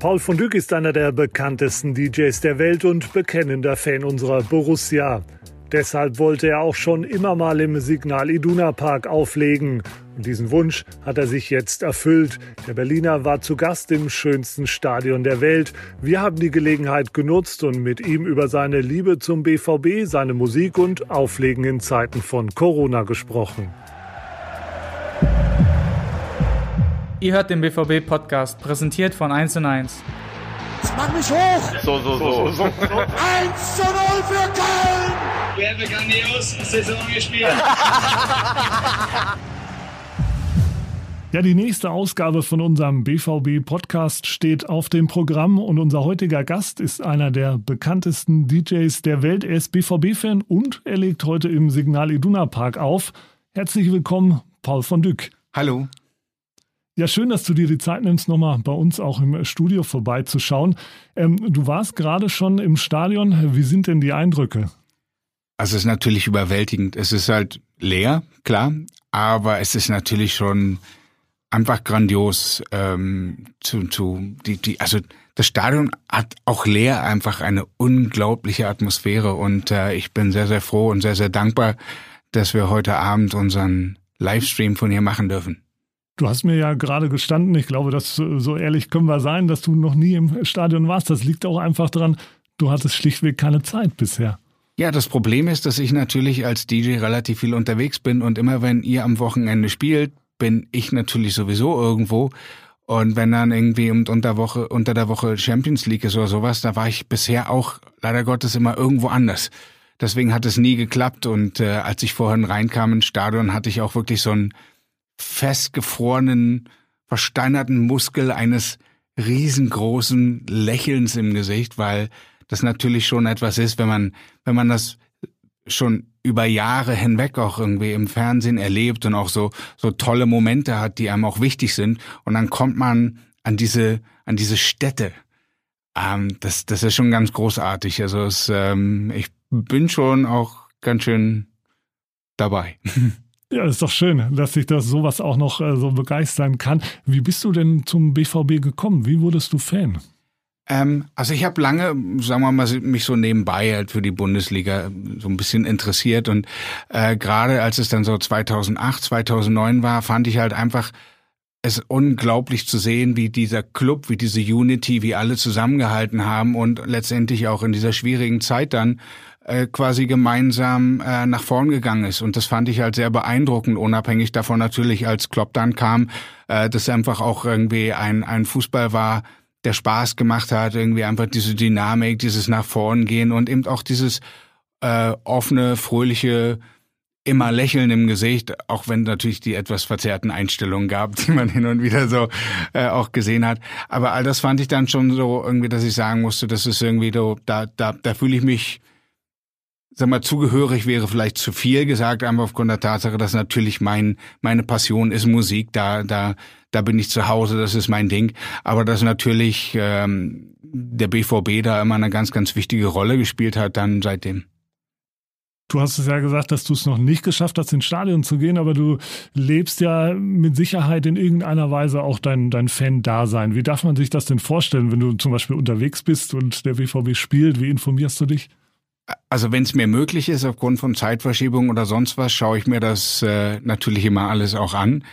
Paul von Dyck ist einer der bekanntesten DJs der Welt und bekennender Fan unserer Borussia. Deshalb wollte er auch schon immer mal im Signal Iduna Park auflegen. Und diesen Wunsch hat er sich jetzt erfüllt. Der Berliner war zu Gast im schönsten Stadion der Welt. Wir haben die Gelegenheit genutzt und mit ihm über seine Liebe zum BVB, seine Musik und Auflegen in Zeiten von Corona gesprochen. Ihr hört den BVB-Podcast, präsentiert von 1 und 1. Jetzt mach mich hoch! So, so, so. so, so. 1 zu 0 für Köln! Wir haben grandios Saison gespielt. Ja, die nächste Ausgabe von unserem BVB-Podcast steht auf dem Programm und unser heutiger Gast ist einer der bekanntesten DJs der Welt. Er ist BVB-Fan und er legt heute im Signal Iduna Park auf. Herzlich willkommen, Paul von Dück. Hallo. Ja, schön, dass du dir die Zeit nimmst, nochmal bei uns auch im Studio vorbeizuschauen. Ähm, du warst gerade schon im Stadion. Wie sind denn die Eindrücke? Also es ist natürlich überwältigend. Es ist halt leer, klar, aber es ist natürlich schon einfach grandios ähm, zu, zu die, die, also das Stadion hat auch leer einfach eine unglaubliche Atmosphäre und äh, ich bin sehr, sehr froh und sehr, sehr dankbar, dass wir heute Abend unseren Livestream von hier machen dürfen. Du hast mir ja gerade gestanden, ich glaube, dass so ehrlich können wir sein, dass du noch nie im Stadion warst. Das liegt auch einfach daran, du hattest schlichtweg keine Zeit bisher. Ja, das Problem ist, dass ich natürlich als DJ relativ viel unterwegs bin und immer wenn ihr am Wochenende spielt, bin ich natürlich sowieso irgendwo. Und wenn dann irgendwie unter, Woche, unter der Woche Champions League ist oder sowas, da war ich bisher auch leider Gottes immer irgendwo anders. Deswegen hat es nie geklappt und äh, als ich vorhin reinkam ins Stadion, hatte ich auch wirklich so ein festgefrorenen, versteinerten Muskel eines riesengroßen Lächelns im Gesicht, weil das natürlich schon etwas ist, wenn man, wenn man das schon über Jahre hinweg auch irgendwie im Fernsehen erlebt und auch so, so tolle Momente hat, die einem auch wichtig sind. Und dann kommt man an diese, an diese Städte. Ähm, das, das ist schon ganz großartig. Also es, ähm, ich bin schon auch ganz schön dabei. Ja, ist doch schön, dass sich das sowas auch noch äh, so begeistern kann. Wie bist du denn zum BVB gekommen? Wie wurdest du Fan? Ähm, also ich habe lange, sagen wir mal, mich so nebenbei halt für die Bundesliga so ein bisschen interessiert und äh, gerade als es dann so 2008, 2009 war, fand ich halt einfach es unglaublich zu sehen, wie dieser Club, wie diese Unity, wie alle zusammengehalten haben und letztendlich auch in dieser schwierigen Zeit dann äh, quasi gemeinsam äh, nach vorn gegangen ist. Und das fand ich halt sehr beeindruckend, unabhängig davon natürlich, als Klopp dann kam, äh, dass einfach auch irgendwie ein, ein Fußball war, der Spaß gemacht hat, irgendwie einfach diese Dynamik, dieses nach vorn gehen und eben auch dieses äh, offene, fröhliche, immer Lächeln im Gesicht, auch wenn natürlich die etwas verzerrten Einstellungen gab, die man hin und wieder so äh, auch gesehen hat. Aber all das fand ich dann schon so irgendwie, dass ich sagen musste, das ist irgendwie so, da, da, da fühle ich mich sag mal, zugehörig wäre vielleicht zu viel gesagt, aber aufgrund der Tatsache, dass natürlich mein, meine Passion ist Musik, da, da, da bin ich zu Hause, das ist mein Ding. Aber dass natürlich ähm, der BVB da immer eine ganz, ganz wichtige Rolle gespielt hat, dann seitdem. Du hast es ja gesagt, dass du es noch nicht geschafft hast, ins Stadion zu gehen, aber du lebst ja mit Sicherheit in irgendeiner Weise auch dein, dein Fan-Dasein. Wie darf man sich das denn vorstellen, wenn du zum Beispiel unterwegs bist und der BVB spielt? Wie informierst du dich? Also wenn es mir möglich ist, aufgrund von Zeitverschiebung oder sonst was, schaue ich mir das äh, natürlich immer alles auch an.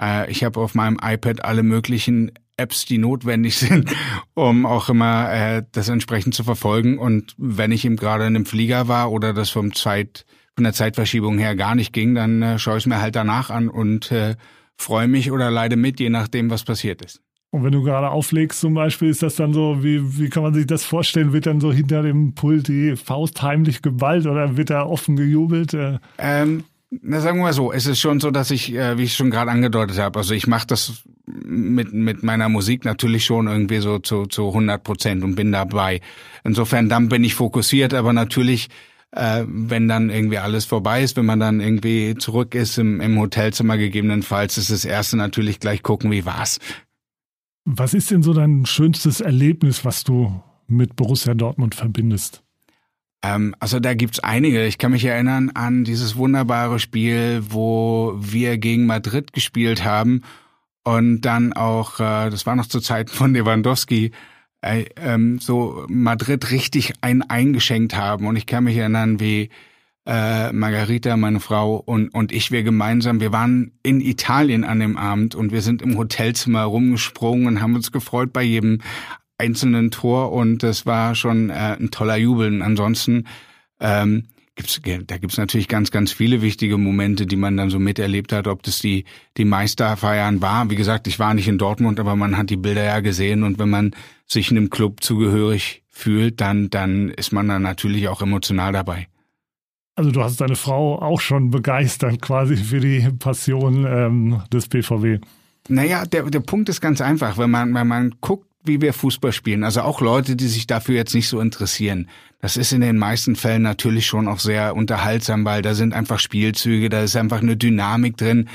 Äh, ich habe auf meinem iPad alle möglichen Apps, die notwendig sind, um auch immer äh, das entsprechend zu verfolgen. Und wenn ich eben gerade in einem Flieger war oder das vom Zeit, von der Zeitverschiebung her gar nicht ging, dann äh, schaue ich es mir halt danach an und äh, freue mich oder leide mit, je nachdem, was passiert ist. Und wenn du gerade auflegst zum Beispiel, ist das dann so, wie, wie kann man sich das vorstellen? Wird dann so hinter dem Pult die Faust heimlich geballt oder wird da offen gejubelt? Äh, ähm, na, sagen wir mal so, es ist schon so, dass ich, äh, wie ich schon gerade angedeutet habe, also ich mache das mit, mit meiner Musik natürlich schon irgendwie so zu, zu 100 Prozent und bin dabei. Insofern, dann bin ich fokussiert, aber natürlich, äh, wenn dann irgendwie alles vorbei ist, wenn man dann irgendwie zurück ist im, im Hotelzimmer gegebenenfalls, ist das Erste natürlich gleich gucken, wie war's. Was ist denn so dein schönstes Erlebnis, was du mit Borussia Dortmund verbindest? Ähm, also da gibt's einige. Ich kann mich erinnern an dieses wunderbare Spiel, wo wir gegen Madrid gespielt haben und dann auch, äh, das war noch zu Zeiten von Lewandowski, äh, ähm, so Madrid richtig ein eingeschenkt haben. Und ich kann mich erinnern, wie äh, Margarita, meine Frau und, und ich, wir gemeinsam, wir waren in Italien an dem Abend und wir sind im Hotelzimmer rumgesprungen und haben uns gefreut bei jedem einzelnen Tor und das war schon äh, ein toller Jubel. Und ansonsten ähm, gibt's, da gibt's natürlich ganz, ganz viele wichtige Momente, die man dann so miterlebt hat, ob das die, die Meisterfeiern war. Wie gesagt, ich war nicht in Dortmund, aber man hat die Bilder ja gesehen und wenn man sich einem Club zugehörig fühlt, dann, dann ist man dann natürlich auch emotional dabei. Also du hast deine Frau auch schon begeistert quasi für die Passion ähm, des BVW. Naja, der, der Punkt ist ganz einfach. Wenn man, wenn man guckt, wie wir Fußball spielen, also auch Leute, die sich dafür jetzt nicht so interessieren, das ist in den meisten Fällen natürlich schon auch sehr unterhaltsam, weil da sind einfach Spielzüge, da ist einfach eine Dynamik drin.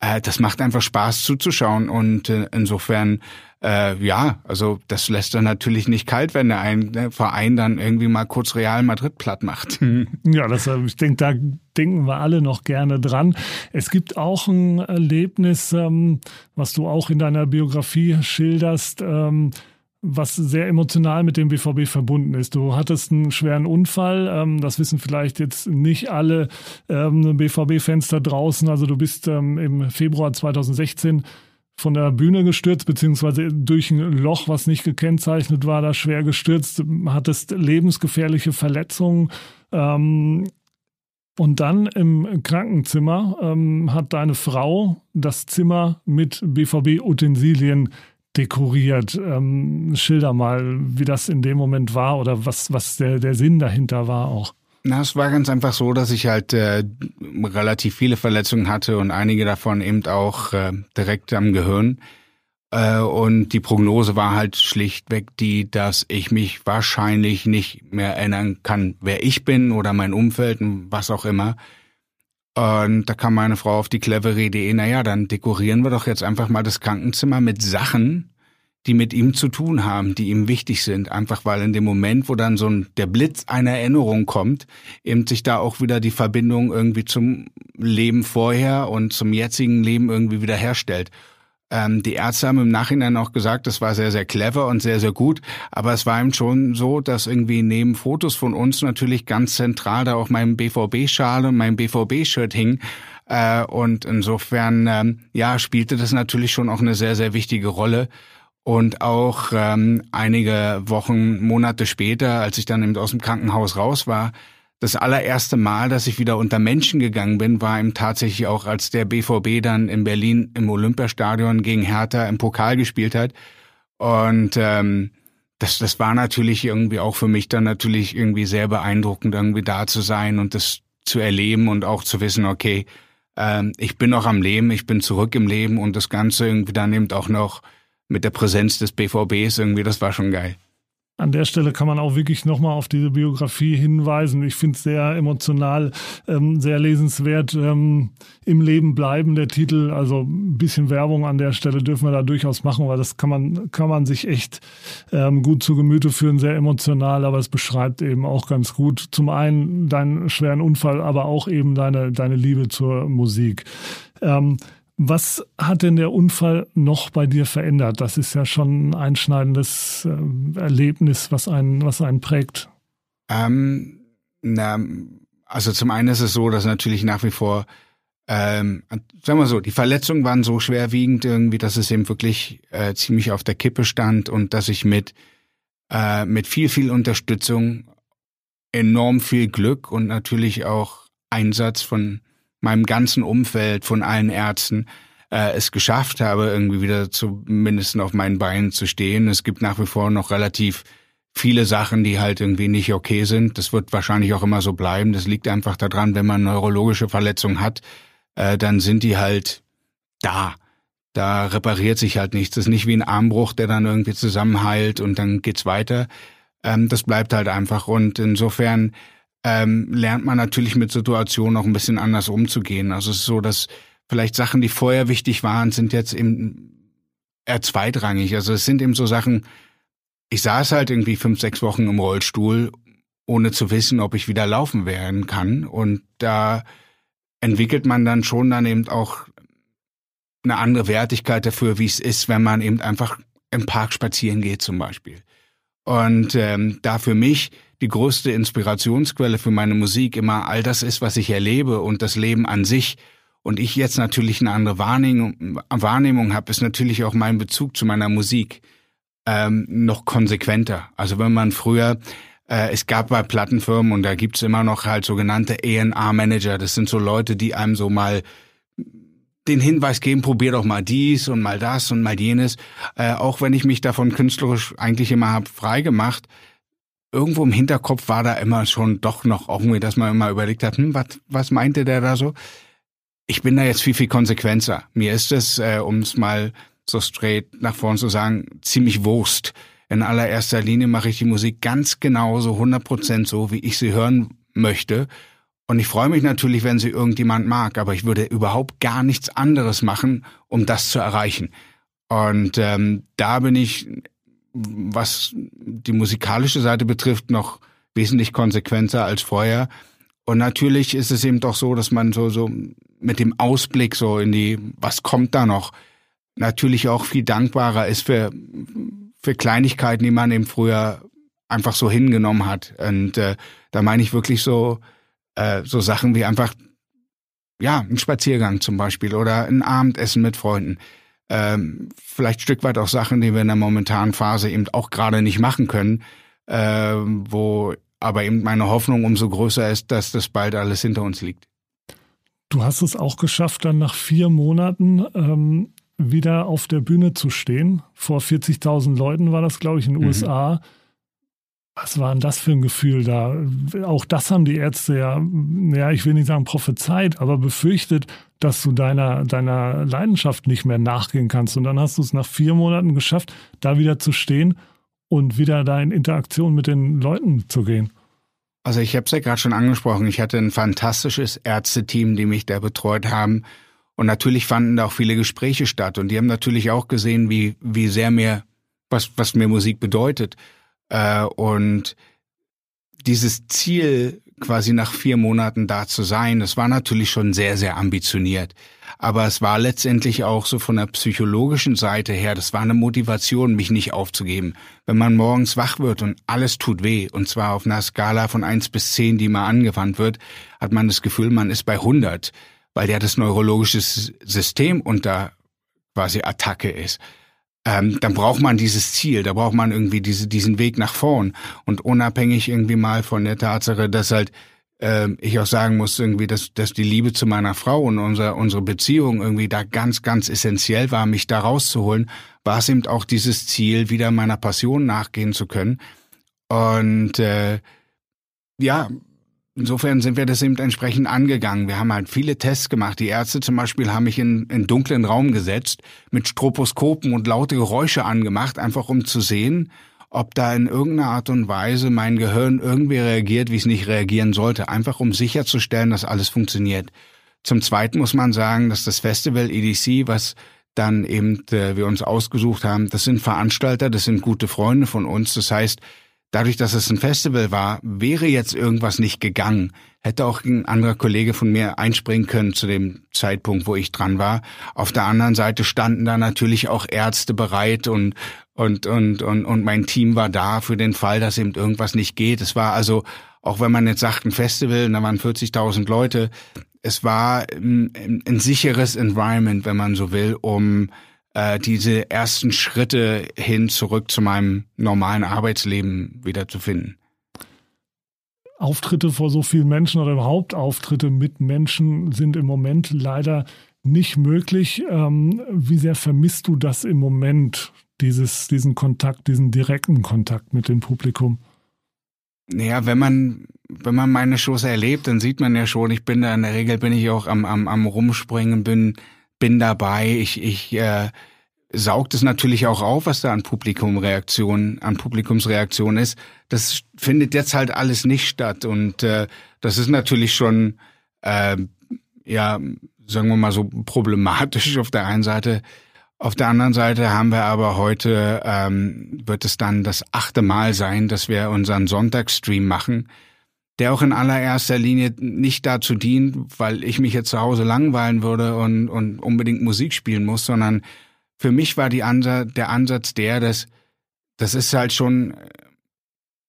Äh, das macht einfach Spaß zuzuschauen und äh, insofern äh, ja, also das lässt dann natürlich nicht kalt, wenn der, ein, Verein dann irgendwie mal kurz Real Madrid platt macht. Ja, das, ich denke, da denken wir alle noch gerne dran. Es gibt auch ein Erlebnis, ähm, was du auch in deiner Biografie schilderst. Was sehr emotional mit dem BVB verbunden ist. Du hattest einen schweren Unfall, ähm, das wissen vielleicht jetzt nicht alle ähm, BVB-Fans da draußen. Also du bist ähm, im Februar 2016 von der Bühne gestürzt, beziehungsweise durch ein Loch, was nicht gekennzeichnet war, da schwer gestürzt, hattest lebensgefährliche Verletzungen. Ähm, und dann im Krankenzimmer ähm, hat deine Frau das Zimmer mit BVB-Utensilien dekoriert. Ähm, schilder mal, wie das in dem Moment war oder was, was der, der Sinn dahinter war auch. Na, es war ganz einfach so, dass ich halt äh, relativ viele Verletzungen hatte und einige davon eben auch äh, direkt am Gehirn. Äh, und die Prognose war halt schlichtweg die, dass ich mich wahrscheinlich nicht mehr erinnern kann, wer ich bin oder mein Umfeld und was auch immer. Und da kam meine Frau auf die clevere Idee, naja, dann dekorieren wir doch jetzt einfach mal das Krankenzimmer mit Sachen, die mit ihm zu tun haben, die ihm wichtig sind. Einfach weil in dem Moment, wo dann so ein, der Blitz einer Erinnerung kommt, eben sich da auch wieder die Verbindung irgendwie zum Leben vorher und zum jetzigen Leben irgendwie wieder herstellt. Ähm, die Ärzte haben im Nachhinein auch gesagt, das war sehr, sehr clever und sehr, sehr gut. Aber es war eben schon so, dass irgendwie neben Fotos von uns natürlich ganz zentral da auch mein BVB-Schal und mein BVB-Shirt hing. Äh, und insofern, ähm, ja, spielte das natürlich schon auch eine sehr, sehr wichtige Rolle. Und auch ähm, einige Wochen, Monate später, als ich dann eben aus dem Krankenhaus raus war, das allererste Mal, dass ich wieder unter Menschen gegangen bin, war eben tatsächlich auch, als der BVB dann in Berlin im Olympiastadion gegen Hertha im Pokal gespielt hat. Und ähm, das, das war natürlich irgendwie auch für mich dann natürlich irgendwie sehr beeindruckend, irgendwie da zu sein und das zu erleben und auch zu wissen, okay, ähm, ich bin noch am Leben, ich bin zurück im Leben und das Ganze irgendwie dann eben auch noch mit der Präsenz des BVBs irgendwie, das war schon geil. An der Stelle kann man auch wirklich nochmal auf diese Biografie hinweisen. Ich finde es sehr emotional, ähm, sehr lesenswert. Ähm, Im Leben bleiben der Titel. Also ein bisschen Werbung an der Stelle dürfen wir da durchaus machen, weil das kann man, kann man sich echt ähm, gut zu Gemüte führen, sehr emotional, aber es beschreibt eben auch ganz gut zum einen deinen schweren Unfall, aber auch eben deine, deine Liebe zur Musik. Ähm, was hat denn der Unfall noch bei dir verändert? Das ist ja schon ein einschneidendes äh, Erlebnis, was einen, was einen prägt. Ähm, na, also zum einen ist es so, dass natürlich nach wie vor, ähm, sagen wir so, die Verletzungen waren so schwerwiegend irgendwie, dass es eben wirklich äh, ziemlich auf der Kippe stand und dass ich mit äh, mit viel viel Unterstützung, enorm viel Glück und natürlich auch Einsatz von meinem ganzen Umfeld, von allen Ärzten, äh, es geschafft habe, irgendwie wieder zumindest auf meinen Beinen zu stehen. Es gibt nach wie vor noch relativ viele Sachen, die halt irgendwie nicht okay sind. Das wird wahrscheinlich auch immer so bleiben. Das liegt einfach daran, wenn man neurologische Verletzungen hat, äh, dann sind die halt da. Da repariert sich halt nichts. Das ist nicht wie ein Armbruch, der dann irgendwie zusammenheilt und dann geht's weiter. Ähm, das bleibt halt einfach. Und insofern ähm, lernt man natürlich mit Situationen auch ein bisschen anders umzugehen. Also es ist so, dass vielleicht Sachen, die vorher wichtig waren, sind jetzt eben eher zweitrangig. Also es sind eben so Sachen, ich saß halt irgendwie fünf, sechs Wochen im Rollstuhl, ohne zu wissen, ob ich wieder laufen werden kann. Und da entwickelt man dann schon dann eben auch eine andere Wertigkeit dafür, wie es ist, wenn man eben einfach im Park spazieren geht zum Beispiel Und ähm, da für mich die größte Inspirationsquelle für meine Musik immer all das ist, was ich erlebe und das Leben an sich. Und ich jetzt natürlich eine andere Wahrnehmung, Wahrnehmung habe, ist natürlich auch mein Bezug zu meiner Musik ähm, noch konsequenter. Also wenn man früher äh, es gab bei Plattenfirmen und da gibt's immer noch halt sogenannte A&R-Manager. Das sind so Leute, die einem so mal den Hinweis geben, probier doch mal dies und mal das und mal jenes. Äh, auch wenn ich mich davon künstlerisch eigentlich immer hab frei gemacht, irgendwo im Hinterkopf war da immer schon doch noch irgendwie, dass man immer überlegt hat, hm, was, was meinte der da so? Ich bin da jetzt viel, viel konsequenter. Mir ist es, äh, um es mal so straight nach vorn zu sagen, ziemlich Wurst. In allererster Linie mache ich die Musik ganz genauso, 100% so, wie ich sie hören möchte. Und ich freue mich natürlich, wenn sie irgendjemand mag, aber ich würde überhaupt gar nichts anderes machen, um das zu erreichen. Und ähm, da bin ich, was die musikalische Seite betrifft, noch wesentlich konsequenter als vorher. Und natürlich ist es eben doch so, dass man so, so mit dem Ausblick so in die, was kommt da noch, natürlich auch viel dankbarer ist für, für Kleinigkeiten, die man eben früher einfach so hingenommen hat. Und äh, da meine ich wirklich so, äh, so Sachen wie einfach, ja, ein Spaziergang zum Beispiel oder ein Abendessen mit Freunden. Ähm, vielleicht ein Stück weit auch Sachen, die wir in der momentanen Phase eben auch gerade nicht machen können, äh, wo aber eben meine Hoffnung umso größer ist, dass das bald alles hinter uns liegt. Du hast es auch geschafft, dann nach vier Monaten ähm, wieder auf der Bühne zu stehen. Vor 40.000 Leuten war das, glaube ich, in den mhm. USA. Was war denn das für ein Gefühl da? Auch das haben die Ärzte ja, ja, ich will nicht sagen prophezeit, aber befürchtet, dass du deiner, deiner Leidenschaft nicht mehr nachgehen kannst. Und dann hast du es nach vier Monaten geschafft, da wieder zu stehen und wieder da in Interaktion mit den Leuten zu gehen. Also ich habe es ja gerade schon angesprochen, ich hatte ein fantastisches Ärzteteam, die mich da betreut haben. Und natürlich fanden da auch viele Gespräche statt. Und die haben natürlich auch gesehen, wie, wie sehr mir, was, was mir Musik bedeutet. Äh, und dieses Ziel, quasi nach vier Monaten da zu sein, das war natürlich schon sehr, sehr ambitioniert. Aber es war letztendlich auch so von der psychologischen Seite her, das war eine Motivation, mich nicht aufzugeben. Wenn man morgens wach wird und alles tut weh, und zwar auf einer Skala von eins bis zehn, die mal angewandt wird, hat man das Gefühl, man ist bei 100, weil ja das neurologische System unter quasi Attacke ist ähm, dann braucht man dieses Ziel, da braucht man irgendwie diese, diesen Weg nach vorn. Und unabhängig irgendwie mal von der Tatsache, dass halt äh, ich auch sagen muss, irgendwie, dass, dass die Liebe zu meiner Frau und unser, unsere Beziehung irgendwie da ganz, ganz essentiell war, mich da rauszuholen, war es eben auch dieses Ziel, wieder meiner Passion nachgehen zu können. Und äh, ja, Insofern sind wir das eben entsprechend angegangen. Wir haben halt viele Tests gemacht. Die Ärzte zum Beispiel haben mich in einen dunklen Raum gesetzt, mit Stroposkopen und laute Geräusche angemacht, einfach um zu sehen, ob da in irgendeiner Art und Weise mein Gehirn irgendwie reagiert, wie es nicht reagieren sollte. Einfach um sicherzustellen, dass alles funktioniert. Zum Zweiten muss man sagen, dass das Festival EDC, was dann eben äh, wir uns ausgesucht haben, das sind Veranstalter, das sind gute Freunde von uns. Das heißt, dadurch, dass es ein Festival war, wäre jetzt irgendwas nicht gegangen, hätte auch ein anderer Kollege von mir einspringen können zu dem Zeitpunkt, wo ich dran war. Auf der anderen Seite standen da natürlich auch Ärzte bereit und und und und und mein Team war da für den Fall, dass eben irgendwas nicht geht. Es war also auch wenn man jetzt sagt ein Festival, da waren 40.000 Leute, es war ein, ein sicheres Environment, wenn man so will, um äh, diese ersten Schritte hin zurück zu meinem normalen Arbeitsleben wieder zu finden. Auftritte vor so vielen Menschen oder überhaupt Auftritte mit Menschen sind im Moment leider nicht möglich. Ähm, wie sehr vermisst du das im Moment, dieses, diesen Kontakt, diesen direkten Kontakt mit dem Publikum? Naja, wenn man, wenn man meine Shows erlebt, dann sieht man ja schon, ich bin da in der Regel bin ich auch am, am, am Rumspringen, bin bin dabei. Ich, ich äh, saugt es natürlich auch auf, was da an Publikumreaktion, an Publikumsreaktion ist. Das findet jetzt halt alles nicht statt und äh, das ist natürlich schon, äh, ja, sagen wir mal so problematisch auf der einen Seite. Auf der anderen Seite haben wir aber heute, ähm, wird es dann das achte Mal sein, dass wir unseren Sonntagsstream machen der auch in allererster Linie nicht dazu dient, weil ich mich jetzt zu Hause langweilen würde und, und unbedingt Musik spielen muss, sondern für mich war Ansatz, der Ansatz der, dass das ist halt schon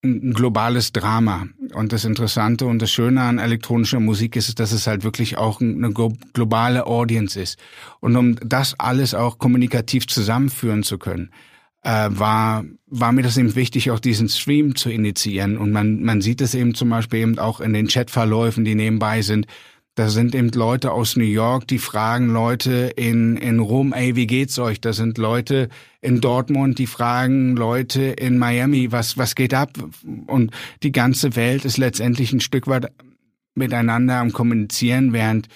ein globales Drama. Und das Interessante und das Schöne an elektronischer Musik ist, dass es halt wirklich auch eine globale Audience ist. Und um das alles auch kommunikativ zusammenführen zu können, äh, war, war mir das eben wichtig, auch diesen Stream zu initiieren. Und man, man sieht es eben zum Beispiel eben auch in den Chatverläufen, die nebenbei sind, da sind eben Leute aus New York, die fragen Leute in, in Rom, ey, wie geht's euch? Da sind Leute in Dortmund, die fragen Leute in Miami, was, was geht ab? Und die ganze Welt ist letztendlich ein Stück weit miteinander am Kommunizieren, während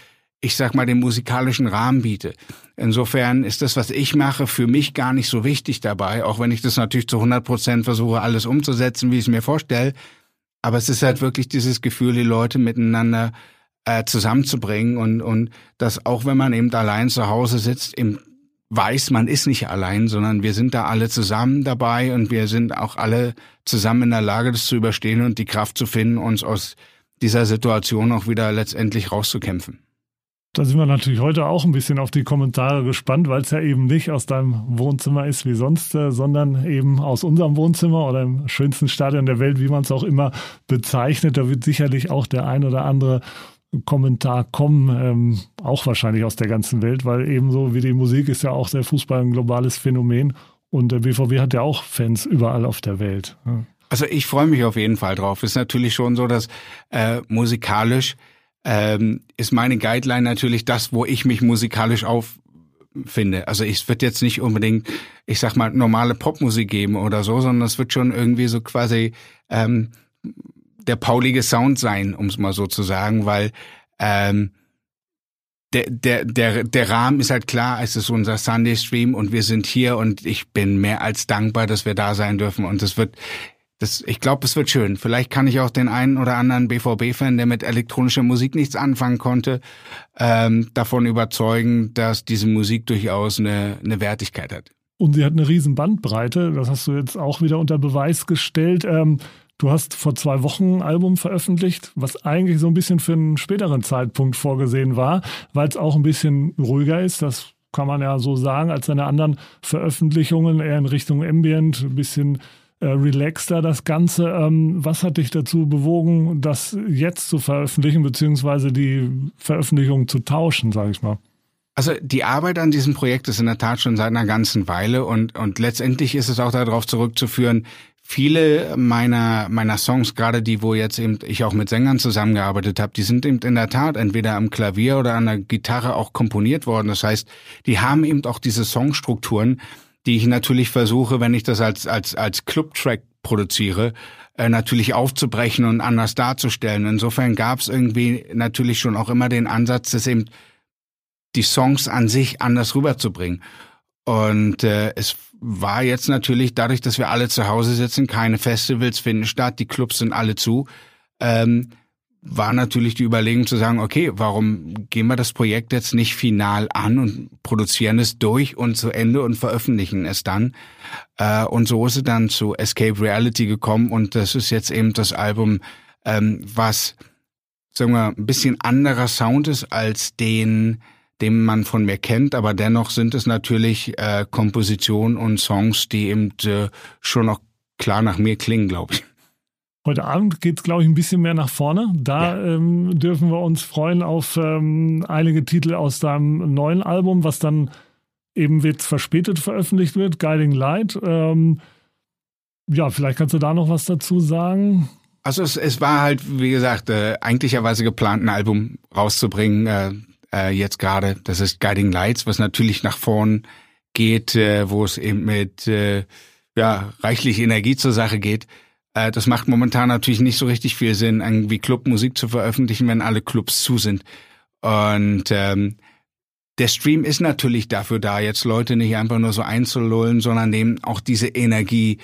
ich sag mal den musikalischen Rahmen biete. Insofern ist das, was ich mache, für mich gar nicht so wichtig dabei, auch wenn ich das natürlich zu 100 Prozent versuche, alles umzusetzen, wie ich es mir vorstelle. Aber es ist halt wirklich dieses Gefühl, die Leute miteinander äh, zusammenzubringen und, und dass auch wenn man eben allein zu Hause sitzt, eben weiß, man ist nicht allein, sondern wir sind da alle zusammen dabei und wir sind auch alle zusammen in der Lage, das zu überstehen und die Kraft zu finden, uns aus dieser Situation auch wieder letztendlich rauszukämpfen. Da sind wir natürlich heute auch ein bisschen auf die Kommentare gespannt, weil es ja eben nicht aus deinem Wohnzimmer ist wie sonst, äh, sondern eben aus unserem Wohnzimmer oder im schönsten Stadion der Welt, wie man es auch immer bezeichnet. Da wird sicherlich auch der ein oder andere Kommentar kommen, ähm, auch wahrscheinlich aus der ganzen Welt, weil ebenso wie die Musik ist ja auch der Fußball ein globales Phänomen und der BVB hat ja auch Fans überall auf der Welt. Also ich freue mich auf jeden Fall drauf. Ist natürlich schon so, dass äh, musikalisch ähm, ist meine Guideline natürlich das, wo ich mich musikalisch auffinde. Also es wird jetzt nicht unbedingt, ich sag mal, normale Popmusik geben oder so, sondern es wird schon irgendwie so quasi ähm, der paulige Sound sein, um es mal so zu sagen, weil ähm, der, der, der, der Rahmen ist halt klar, es ist unser Sunday Stream und wir sind hier und ich bin mehr als dankbar, dass wir da sein dürfen und es wird, das, ich glaube, es wird schön. Vielleicht kann ich auch den einen oder anderen BVB-Fan, der mit elektronischer Musik nichts anfangen konnte, ähm, davon überzeugen, dass diese Musik durchaus eine, eine Wertigkeit hat. Und sie hat eine riesen Bandbreite, das hast du jetzt auch wieder unter Beweis gestellt. Ähm, Du hast vor zwei Wochen ein Album veröffentlicht, was eigentlich so ein bisschen für einen späteren Zeitpunkt vorgesehen war, weil es auch ein bisschen ruhiger ist. Das kann man ja so sagen, als seine anderen Veröffentlichungen, eher in Richtung Ambient, ein bisschen äh, relaxter das Ganze. Ähm, was hat dich dazu bewogen, das jetzt zu veröffentlichen, beziehungsweise die Veröffentlichung zu tauschen, sage ich mal? Also die Arbeit an diesem Projekt ist in der Tat schon seit einer ganzen Weile und, und letztendlich ist es auch darauf zurückzuführen, viele meiner meiner Songs, gerade die, wo jetzt eben ich auch mit Sängern zusammengearbeitet habe, die sind eben in der Tat entweder am Klavier oder an der Gitarre auch komponiert worden. Das heißt, die haben eben auch diese Songstrukturen, die ich natürlich versuche, wenn ich das als als als Clubtrack produziere, äh, natürlich aufzubrechen und anders darzustellen. Insofern gab es irgendwie natürlich schon auch immer den Ansatz, das eben die Songs an sich anders rüberzubringen. Und äh, es war jetzt natürlich dadurch, dass wir alle zu Hause sitzen, keine Festivals finden statt, die Clubs sind alle zu, ähm, war natürlich die Überlegung zu sagen, okay, warum gehen wir das Projekt jetzt nicht final an und produzieren es durch und zu Ende und veröffentlichen es dann. Äh, und so ist es dann zu Escape Reality gekommen und das ist jetzt eben das Album, ähm, was, sagen wir, ein bisschen anderer Sound ist als den, den man von mir kennt, aber dennoch sind es natürlich äh, Kompositionen und Songs, die eben äh, schon noch klar nach mir klingen, glaube ich. Heute Abend geht es, glaube ich, ein bisschen mehr nach vorne. Da ja. ähm, dürfen wir uns freuen auf ähm, einige Titel aus deinem neuen Album, was dann eben jetzt verspätet veröffentlicht wird, Guiding Light. Ähm, ja, vielleicht kannst du da noch was dazu sagen. Also es, es war halt, wie gesagt, äh, eigentlicherweise geplant, ein Album rauszubringen. Äh, äh, jetzt gerade. Das ist Guiding Lights, was natürlich nach vorn geht, äh, wo es eben mit äh, ja, reichlich Energie zur Sache geht. Äh, das macht momentan natürlich nicht so richtig viel Sinn, irgendwie Clubmusik zu veröffentlichen, wenn alle Clubs zu sind. Und ähm, der Stream ist natürlich dafür da, jetzt Leute nicht einfach nur so einzulullen, sondern eben auch diese Energie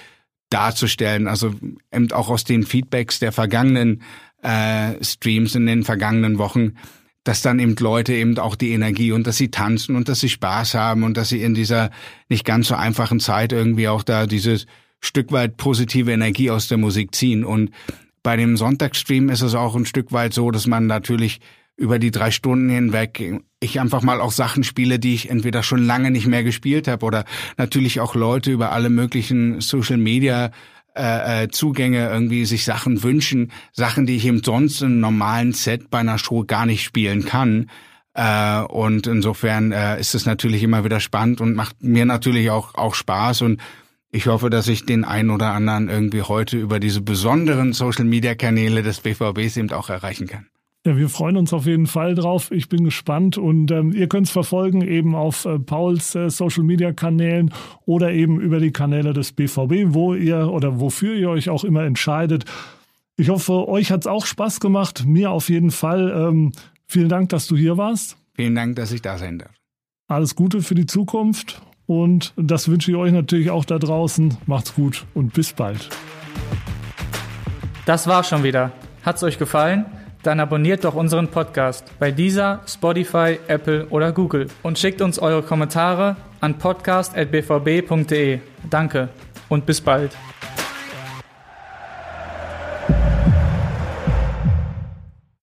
darzustellen. Also eben auch aus den Feedbacks der vergangenen äh, Streams in den vergangenen Wochen dass dann eben Leute eben auch die Energie und dass sie tanzen und dass sie Spaß haben und dass sie in dieser nicht ganz so einfachen Zeit irgendwie auch da dieses Stück weit positive Energie aus der Musik ziehen. Und bei dem Sonntagsstream ist es auch ein Stück weit so, dass man natürlich über die drei Stunden hinweg ich einfach mal auch Sachen spiele, die ich entweder schon lange nicht mehr gespielt habe oder natürlich auch Leute über alle möglichen Social Media äh, äh, Zugänge, irgendwie sich Sachen wünschen, Sachen, die ich eben sonst im normalen Set bei einer Show gar nicht spielen kann. Äh, und insofern äh, ist es natürlich immer wieder spannend und macht mir natürlich auch, auch Spaß und ich hoffe, dass ich den einen oder anderen irgendwie heute über diese besonderen Social-Media-Kanäle des BVBs eben auch erreichen kann. Ja, wir freuen uns auf jeden Fall drauf. Ich bin gespannt und ähm, ihr könnt es verfolgen eben auf äh, Pauls äh, Social Media Kanälen oder eben über die Kanäle des BVB, wo ihr oder wofür ihr euch auch immer entscheidet. Ich hoffe, euch hat es auch Spaß gemacht. Mir auf jeden Fall. Ähm, vielen Dank, dass du hier warst. Vielen Dank, dass ich da sein darf. Alles Gute für die Zukunft und das wünsche ich euch natürlich auch da draußen. Macht's gut und bis bald. Das war's schon wieder. Hat's euch gefallen? dann abonniert doch unseren Podcast bei dieser, Spotify, Apple oder Google und schickt uns eure Kommentare an podcast.bvb.de. Danke und bis bald.